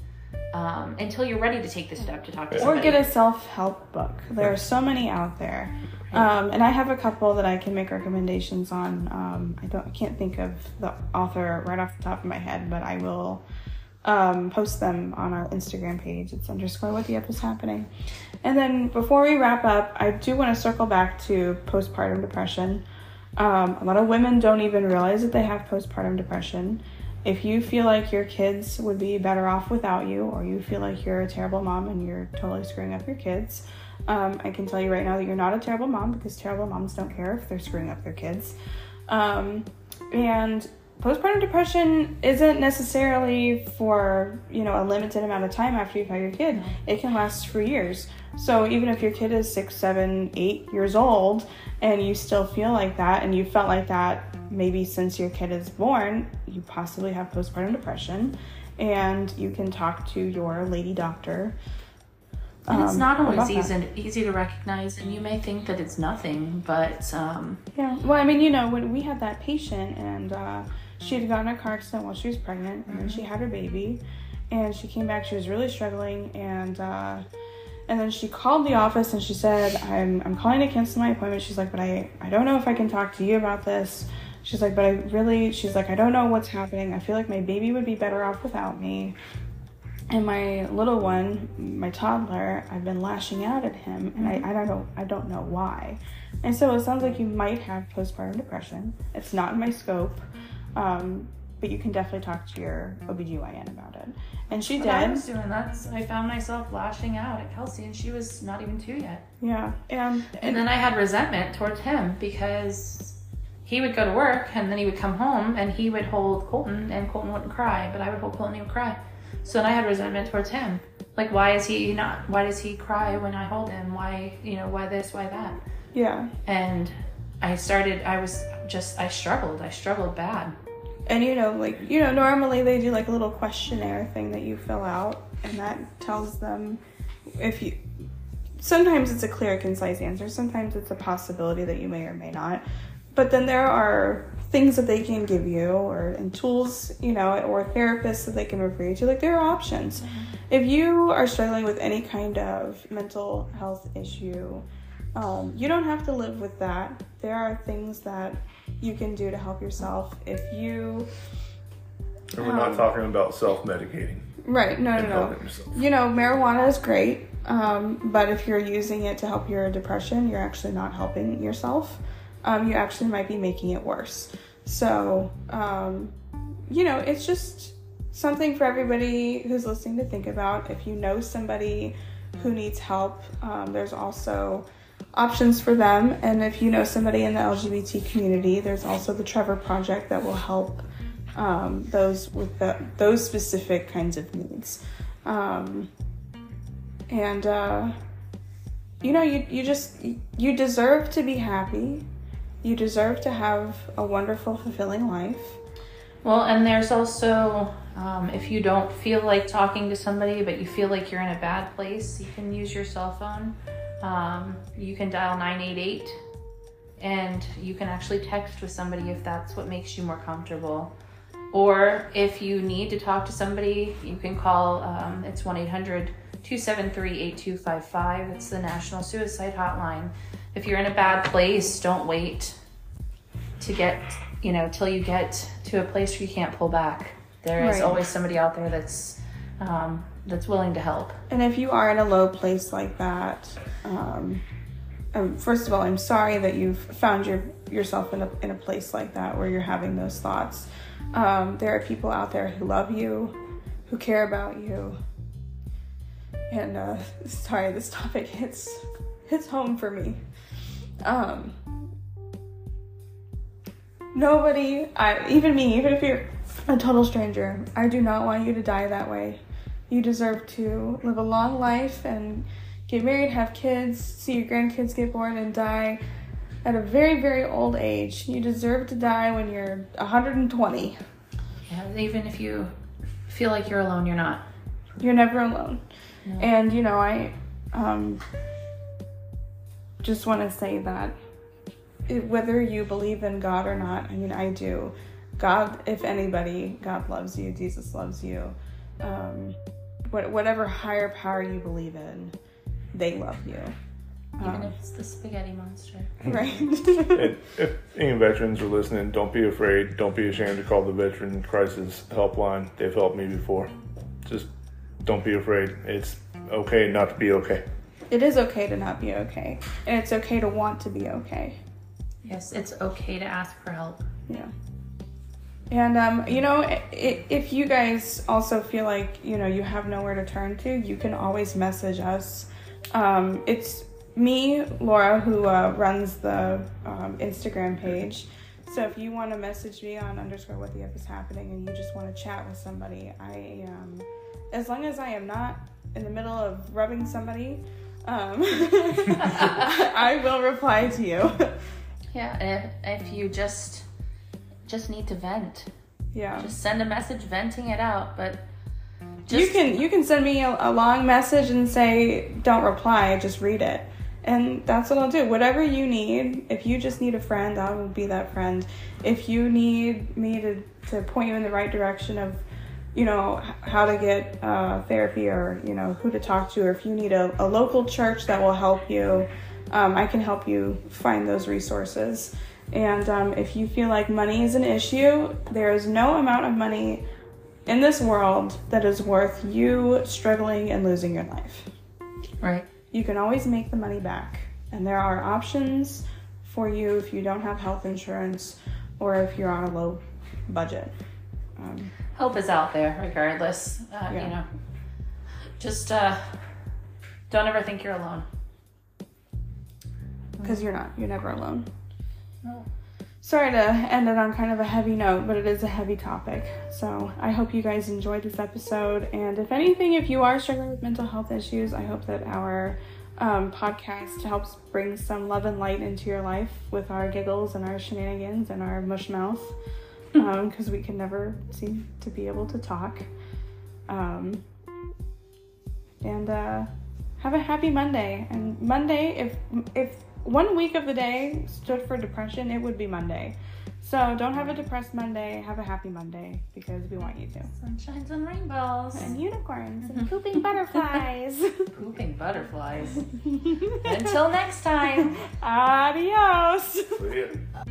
um, until you're ready to take the step to talk to Or get a self help book. There are so many out there. Um, and I have a couple that I can make recommendations on. Um, I don't, I can't think of the author right off the top of my head, but I will um, post them on our Instagram page. It's underscore what the F is happening. And then before we wrap up, I do want to circle back to postpartum depression. Um, a lot of women don't even realize that they have postpartum depression. If you feel like your kids would be better off without you, or you feel like you're a terrible mom and you're totally screwing up your kids, um, I can tell you right now that you're not a terrible mom because terrible moms don't care if they're screwing up their kids. Um, and postpartum depression isn't necessarily for you know a limited amount of time after you've had your kid. It can last for years. So even if your kid is six, seven, eight years old, and you still feel like that, and you felt like that maybe since your kid is born, you possibly have postpartum depression, and you can talk to your lady doctor. and it's um, not always about that. easy easy to recognize, and you may think that it's nothing, but um, Yeah. Well, I mean, you know, when we had that patient and uh, she had gotten a car accident while she was pregnant, and then she had her baby, and she came back. She was really struggling, and uh, and then she called the office and she said, "I'm I'm calling to cancel my appointment." She's like, "But I I don't know if I can talk to you about this." She's like, "But I really," she's like, "I don't know what's happening. I feel like my baby would be better off without me." And my little one, my toddler, I've been lashing out at him, and I, I don't know, I don't know why. And so it sounds like you might have postpartum depression. It's not in my scope, um, but you can definitely talk to your OBGYN about it. And she But I was doing that. So I found myself lashing out at Kelsey, and she was not even two yet. Yeah. And, And then I had resentment towards him because he would go to work and then he would come home and he would hold Colton, and Colton wouldn't cry, but I would hold Colton, and he would cry. So then I had resentment towards him. Like, why is he not? Why does he cry when I hold him? Why, you know, why this, why that? Yeah. And I started, I was just, I struggled. I struggled bad. And you know, like, you know, normally they do like a little questionnaire thing that you fill out, and that tells them if you. Sometimes it's a clear, concise answer, sometimes it's a possibility that you may or may not. But then there are things that they can give you, or and tools, you know, or therapists that they can refer you to. Like, there are options. If you are struggling with any kind of mental health issue, um, you don't have to live with that. There are things that you can do to help yourself. If you, And we're not Um, talking about self-medicating right, no, no, no. yourself. You know, marijuana is great, um, but if you're using it to help your depression, you're actually not helping yourself. Um, you actually might be making it worse. So, um, you know, it's just something for everybody who's listening to think about. If you know somebody who needs help, um, there's also options for them. And if you know somebody in the LGBT community, there's also the Trevor Project that will help um, those with the, those specific kinds of needs. Um, and uh, you know, you you just you deserve to be happy. You deserve to have a wonderful, fulfilling life. Well, and there's also, um, if you don't feel like talking to somebody, but you feel like you're in a bad place, you can use your cell phone. Um, you can dial 988 and you can actually text with somebody if that's what makes you more comfortable. Or if you need to talk to somebody, you can call, um, it's 1 800 273 8255. It's the National Suicide Hotline. If you're in a bad place, don't wait to get you know till you get to a place where you can't pull back there is Right. always somebody out there that's um, that's willing to help And if you are in a low place like that, um, um, first of all, I'm sorry that you've found your yourself in a in a place like that where you're having those thoughts. Um, there are people out there who love you, who care about you. And uh, [LAUGHS] sorry, this topic hits hits home for me. Um, nobody, I even me, even if you're a total stranger, I do not want you to die that way. You deserve to live a long life and get married, have kids, see your grandkids get born, and die at a very, very old age. You deserve to die when you're 120. yeah, even if you feel like you're alone you're not You're never alone. No. And, you know, I um, just want to say that it, whether you believe in God or not, I mean, I do. God, if anybody, God loves you, Jesus loves you. Um, what, whatever higher power you believe in, they love you. even Um, if it's the spaghetti monster [LAUGHS] right. And if any veterans are listening, don't be afraid. Don't be ashamed to call the Veteran Crisis Helpline. They've helped me before. Just don't be afraid. It's okay not to be okay. it is okay to not be okay. And it's okay to want to be okay. yes it's okay to ask for help Yeah. And um, you know, i- i- if you guys also feel like you know you have nowhere to turn to, you can always message us. Um, it's me, Laura, who uh, runs the um, Instagram page. So if you want to message me on underscore what the F is happening, and you just want to chat with somebody, I um, as long as I am not in the middle of rubbing somebody, um, [LAUGHS] [LAUGHS] I will reply to you. yeah if, if you just just need to vent. Yeah. just send a message venting it out but you can you can send me a, a long message and say don't reply just read it. And that's what i'll do. Whatever you need if you just need a friend i will be that friend. If you need me to, to point you in the right direction of you know how to get uh, therapy or you know who to talk to or if you need a, a local church that will help you um, i can help you find those resources and um, if you feel like money is an issue there is no amount of money in this world that is worth you struggling and losing your life. right You can always make the money back, and there are options for you if you don't have health insurance or if you're on a low budget. Um, help is out there regardless uh, Yeah. you know just uh don't ever think you're alone because you're not, you're never alone. Sorry to end it on kind of a heavy note, but it is a heavy topic. So I hope you guys enjoyed this episode. And if anything, if you are struggling with mental health issues, I hope that our um, podcast helps bring some love and light into your life with our giggles and our shenanigans and our mush mouth because we can never seem to be able to talk. Um, and uh, have a happy Monday. And Monday, if if one week of the day stood for depression, it would be Monday. So don't have a depressed Monday. Have a happy Monday because we want you to. Sunshines and rainbows. And unicorns and [LAUGHS] pooping butterflies. [LAUGHS] Pooping butterflies. [LAUGHS] Until next time. Adios. See ya.